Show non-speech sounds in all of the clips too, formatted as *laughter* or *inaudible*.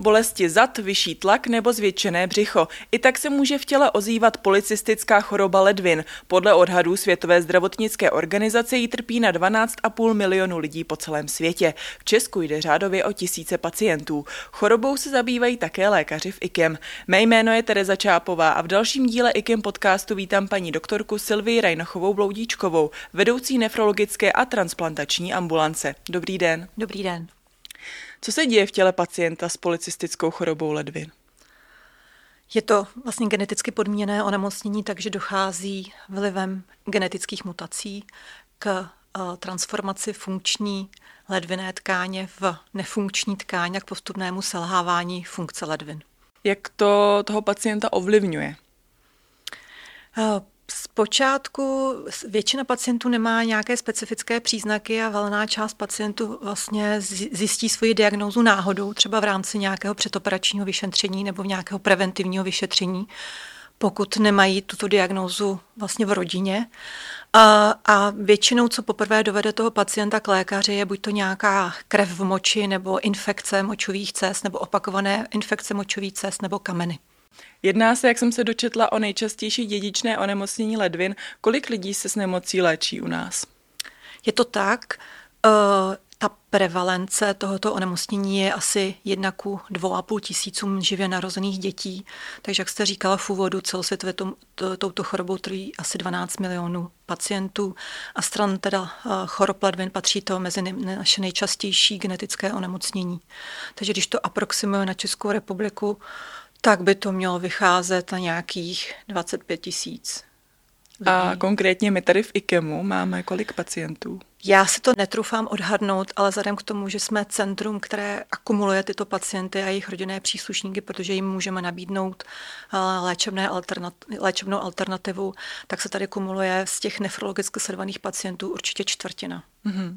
Bolesti zad, vyšší tlak nebo zvětšené břicho. I tak se může v těle ozývat policistická choroba ledvin. Podle odhadů Světové zdravotnické organizace jí trpí na 12,5 milionu lidí po celém světě. V Česku jde řádově o tisíce pacientů. Chorobou se zabývají také lékaři v IKEM. Mé jméno je Tereza Čápová a v dalším díle IKEM podcastu vítám paní doktorku Silvii Rajnochovou Bloudíčkovou, vedoucí nefrologické a transplantační ambulance. Dobrý den. Dobrý den. Co se děje v těle pacienta s policistickou chorobou ledvin? Je to vlastně geneticky podmíněné onemocnění, takže dochází vlivem genetických mutací k eh, transformaci funkční ledviné tkáně v nefunkční tkáň a k postupnému selhávání funkce ledvin. Jak to toho pacienta ovlivňuje? Zpočátku většina pacientů nemá nějaké specifické příznaky a valná část pacientů vlastně zjistí svoji diagnózu náhodou, třeba v rámci nějakého předoperačního vyšetření nebo nějakého preventivního vyšetření, pokud nemají tuto diagnózu vlastně v rodině. A, a většinou, co poprvé dovede toho pacienta k lékaři, je buď to nějaká krev v moči, nebo infekce močových cest, nebo opakované infekce močových cest, nebo kameny. Jedná se, jak jsem se dočetla, o nejčastější dědičné onemocnění ledvin. Kolik lidí se s nemocí léčí u nás? Je to tak. Uh, ta prevalence tohoto onemocnění je asi jedna ku dvou a půl tisícům živě narozených dětí. Takže, jak jste říkala v úvodu, celosvětově to, to, touto chorobou trví asi 12 milionů pacientů. A stran teda uh, chorob ledvin patří to mezi naše nejčastější genetické onemocnění. Takže když to aproximuje na Českou republiku, tak by to mělo vycházet na nějakých 25 tisíc. A konkrétně my tady v IKEMu máme kolik pacientů? Já si to netrufám odhadnout, ale vzhledem k tomu, že jsme centrum, které akumuluje tyto pacienty a jejich rodinné příslušníky, protože jim můžeme nabídnout eh, léčebné alternat- léčebnou alternativu, tak se tady kumuluje z těch nefrologicky sledovaných pacientů určitě čtvrtina. Mm-hmm.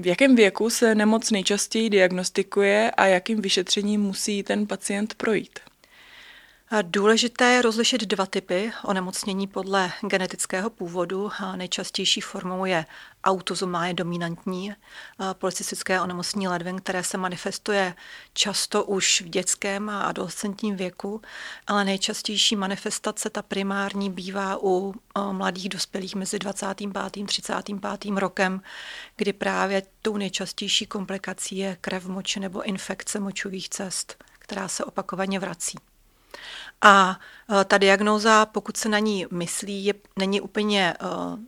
V jakém věku se nemoc nejčastěji diagnostikuje a jakým vyšetřením musí ten pacient projít? Důležité je rozlišit dva typy onemocnění podle genetického původu. Nejčastější formou je autozomálně dominantní policistické onemocnění ledvin, které se manifestuje často už v dětském a adolescentním věku, ale nejčastější manifestace, ta primární, bývá u mladých dospělých mezi 25. a 35. rokem, kdy právě tou nejčastější komplikací je krev moči nebo infekce močových cest, která se opakovaně vrací. A e, ta diagnóza, pokud se na ní myslí, je, není úplně uh,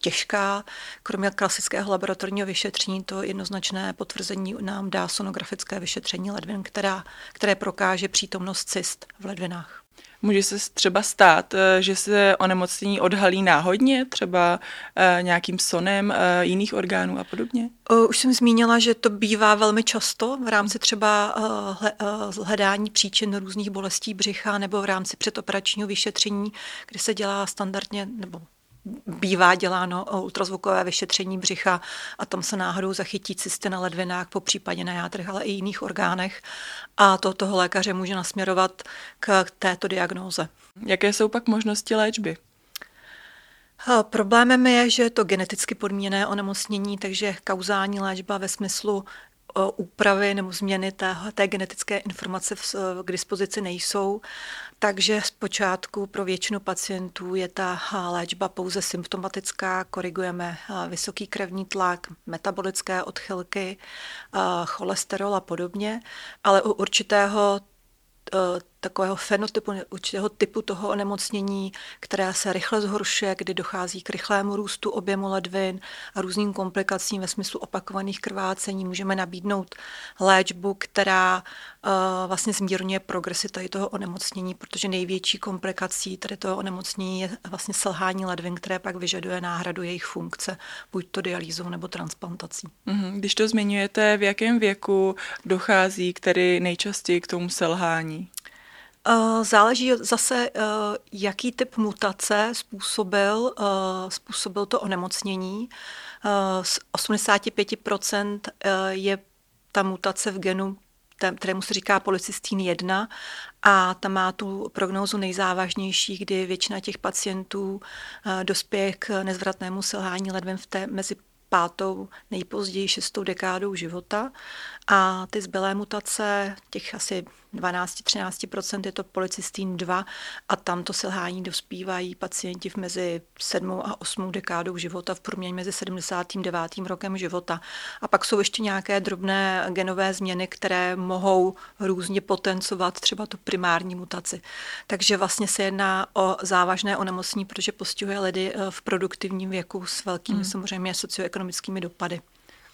těžká. Kromě klasického laboratorního vyšetření, to jednoznačné potvrzení nám dá sonografické vyšetření ledvin, která, které prokáže přítomnost cyst v ledvinách. Může se třeba stát, eh, že se onemocnění odhalí náhodně, třeba eh, nějakým sonem eh, jiných orgánů a podobně? Už jsem zmínila, že to bývá velmi často v rámci třeba hledání příčin různých bolestí břicha nebo v rámci předoperačního vyšetření, kdy se dělá standardně nebo bývá děláno ultrazvukové vyšetření břicha a tam se náhodou zachytí cysty na ledvinách, po případě na játrech, ale i jiných orgánech. A to toho lékaře může nasměrovat k této diagnóze. Jaké jsou pak možnosti léčby? Problémem je, že je to geneticky podmíněné onemocnění, takže kauzální léčba ve smyslu úpravy nebo změny té, té genetické informace v, k dispozici nejsou. Takže zpočátku pro většinu pacientů je ta léčba pouze symptomatická, korigujeme vysoký krevní tlak, metabolické odchylky, cholesterol a podobně, ale u určitého takového fenotypu, určitého typu toho onemocnění, které se rychle zhoršuje, kdy dochází k rychlému růstu objemu ledvin a různým komplikacím ve smyslu opakovaných krvácení. Můžeme nabídnout léčbu, která uh, vlastně zmírňuje progresy tady toho onemocnění, protože největší komplikací tady toho onemocnění je vlastně selhání ledvin, které pak vyžaduje náhradu jejich funkce, buď to dialýzou nebo transplantací. Mhm. Když to zmiňujete, v jakém věku dochází k nejčastěji k tomu selhání? Eh, záleží zase, eh, jaký typ mutace způsobil, eh, způsobil to onemocnění. Z 85% je ta mutace v genu, kterému se říká polycystín 1 a ta má tu prognózu nejzávažnější, kdy většina těch pacientů dospěje k nezvratnému selhání ledvin v té mezi pátou, nejpozději šestou dekádou života a ty zbylé mutace, těch asi 12-13% je to policistýn 2 a tam to selhání dospívají pacienti v mezi 7 a 8 dekádou života, v průměru mezi 79. rokem života. A pak jsou ještě nějaké drobné genové změny, které mohou různě potencovat třeba tu primární mutaci. Takže vlastně se jedná o závažné onemocnění, protože postihuje lidi eh, v produktivním věku s velkými hmm. samozřejmě socioekonomickými dopady.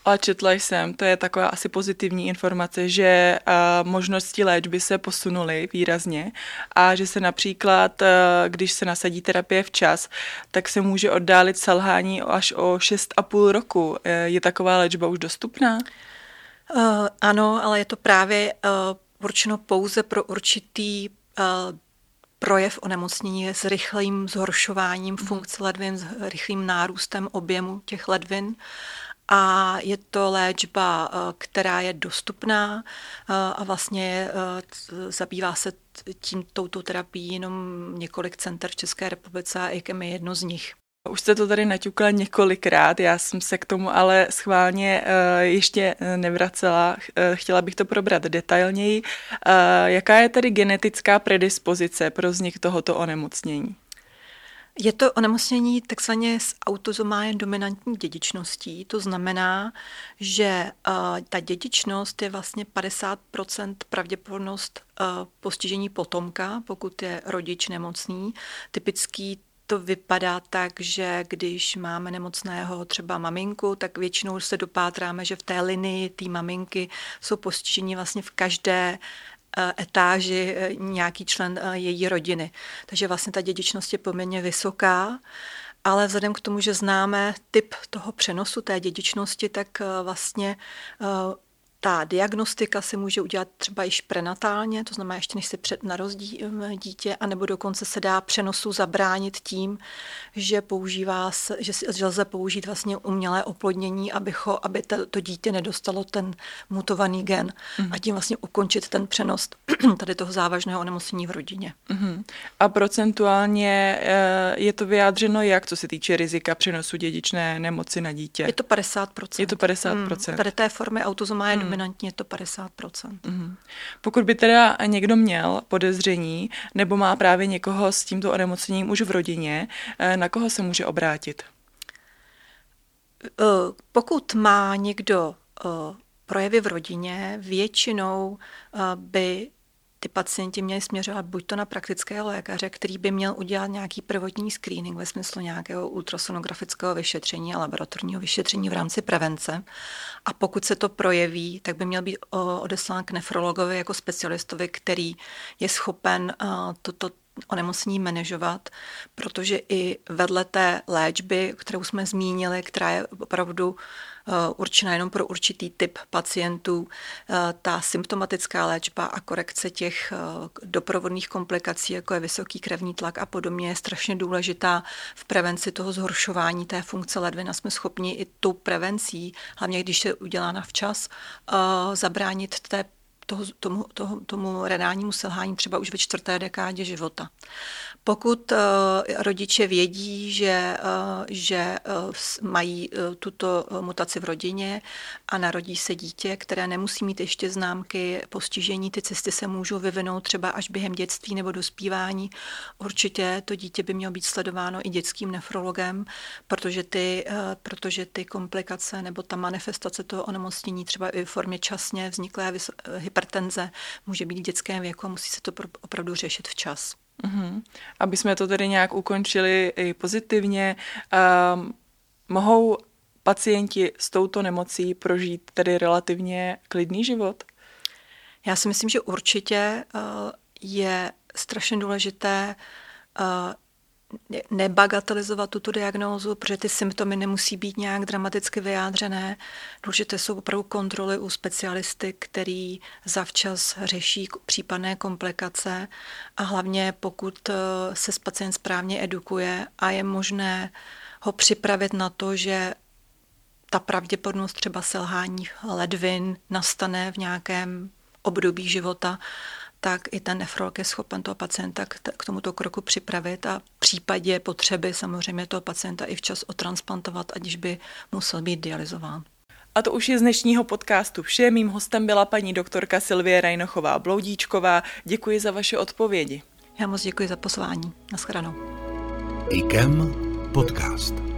A četla jsem, to je taková asi pozitivní informace, že uh, možnosti léčby se posunuly výrazně a že se například, uh, když se nasadí terapie včas, tak se může oddálit selhání až o 6,5 roku. Uh, je taková léčba už dostupná? Uh, ano, ale je to právě uh, určeno pouze pro určitý projev onemocnění s rychlým zhoršováním mm. funkce ledvin, s rychlým nárůstem objemu těch ledvin a je to léčba, eh, která je dostupná eh, a vlastně eh, zabývá se tím touto terapií jenom několik center v České republice a IKEM je jedno z nich. Už jste to tady naťukla několikrát, já jsem se k tomu ale schválně ještě nevracela. Chtěla bych to probrat detailněji. Jaká je tedy genetická predispozice pro vznik tohoto onemocnění? Je to onemocnění takzvaně s autozomálně dominantní dědičností. To znamená, že ta dědičnost je vlastně 50% pravděpodobnost postižení potomka, pokud je rodič nemocný. Typický to vypadá tak, že když máme nemocného třeba maminku, tak většinou se dopátráme, že v té linii té maminky jsou postižení vlastně v každé Eh, etáži eh, nějaký člen eh, její rodiny. Takže vlastně ta dědičnost je poměrně vysoká. Ale vzhledem k tomu, že známe typ toho přenosu té dědičnosti, tak vlastně ta diagnostika se může udělat třeba již prenatálně, to znamená ještě než se před narodí um, dítě, anebo dokonce se dá přenosu zabránit tím, že používá, že, že lze použít vlastně umělé oplodnění, aby, ho, aby to, to dítě nedostalo ten mutovaný gen mm. a tím vlastně ukončit ten přenos *clears throat* tady toho závažného onemocnění v rodině. Mm. A procentuálně eh, je to vyjádřeno jak, co se týče rizika přenosu dědičné nemoci na dítě? Je to 50%. Je to 50%. Mm. Tady té formy autozomá mm dominantně je to 50%. Mm-hmm. Pokud by teda někdo měl podezření nebo má právě někoho s tímto onemocněním už v rodině, eh, na koho se může obrátit? Eh, pokud má někdo eh, projevy v rodině, většinou by ty pacienti měli směřovat buď to na praktického lékaře, který by měl udělat nějaký prvotní screening ve smyslu nějakého ultrasonografického vyšetření a laboratorního vyšetření v rámci prevence. A pokud se to projeví, tak by měl být odeslán k nefrologovi jako specialistovi, který je schopen toto onemocnění manažovat, protože i vedle té léčby, kterou jsme zmínili, která je opravdu Eh, určená jenom pro určitý typ pacientů. Eh, ta symptomatická léčba a korekce těch eh, doprovodných komplikací, jako je vysoký krevní tlak a podobně, je strašně důležitá v prevenci toho zhoršování té funkce ledvin a jsme schopni i tou prevencí, hlavně když je udělána včas, zabránit té toho, tomu, toho, tomu renálnímu selhání třeba už ve čtvrté dekádě života. Pokud uh, rodiče vědí, že, uh, že uh, mají tuto mutaci v rodině a narodí se dítě, které nemusí mít ještě známky postižení, ty cesty se můžou vyvinout třeba až během dětství nebo dospívání. Určitě to dítě by mělo být sledováno i dětským nefrologem, protože ty, protože ty komplikace nebo ta manifestace toho onemocnění třeba i v formě časně vzniklé hypertenze může být v dětském věku a musí se to opravdu řešit včas. Mm-hmm. Aby jsme to tedy nějak ukončili i pozitivně, um, mohou pacienti s touto nemocí prožít tedy relativně klidný život? Já si myslím, že určitě uh, je strašně důležité uh, nebagatelizovat tuto diagnózu, protože ty symptomy nemusí být nějak dramaticky vyjádřené. Důležité jsou opravdu kontroly u specialisty, který zavčas řeší případné komplikace a hlavně pokud eh, se pacient správně edukuje a je možné ho připravit na to, že ta pravděpodobnost třeba selhání ledvin nastane v nějakém období života, tak i ten nefrolog je schopen toho pacienta k tomuto kroku připravit a v případě potřeby samozřejmě toho pacienta i včas otransplantovat, aniž by musel být dializován. A to už je z dnešního podcastu vše. Mým hostem byla paní doktorka Silvie Rajnochová Bloudíčková. Děkuji za vaše odpovědi. Já moc děkuji za pozvání. Naschledanou. IKEM podcast.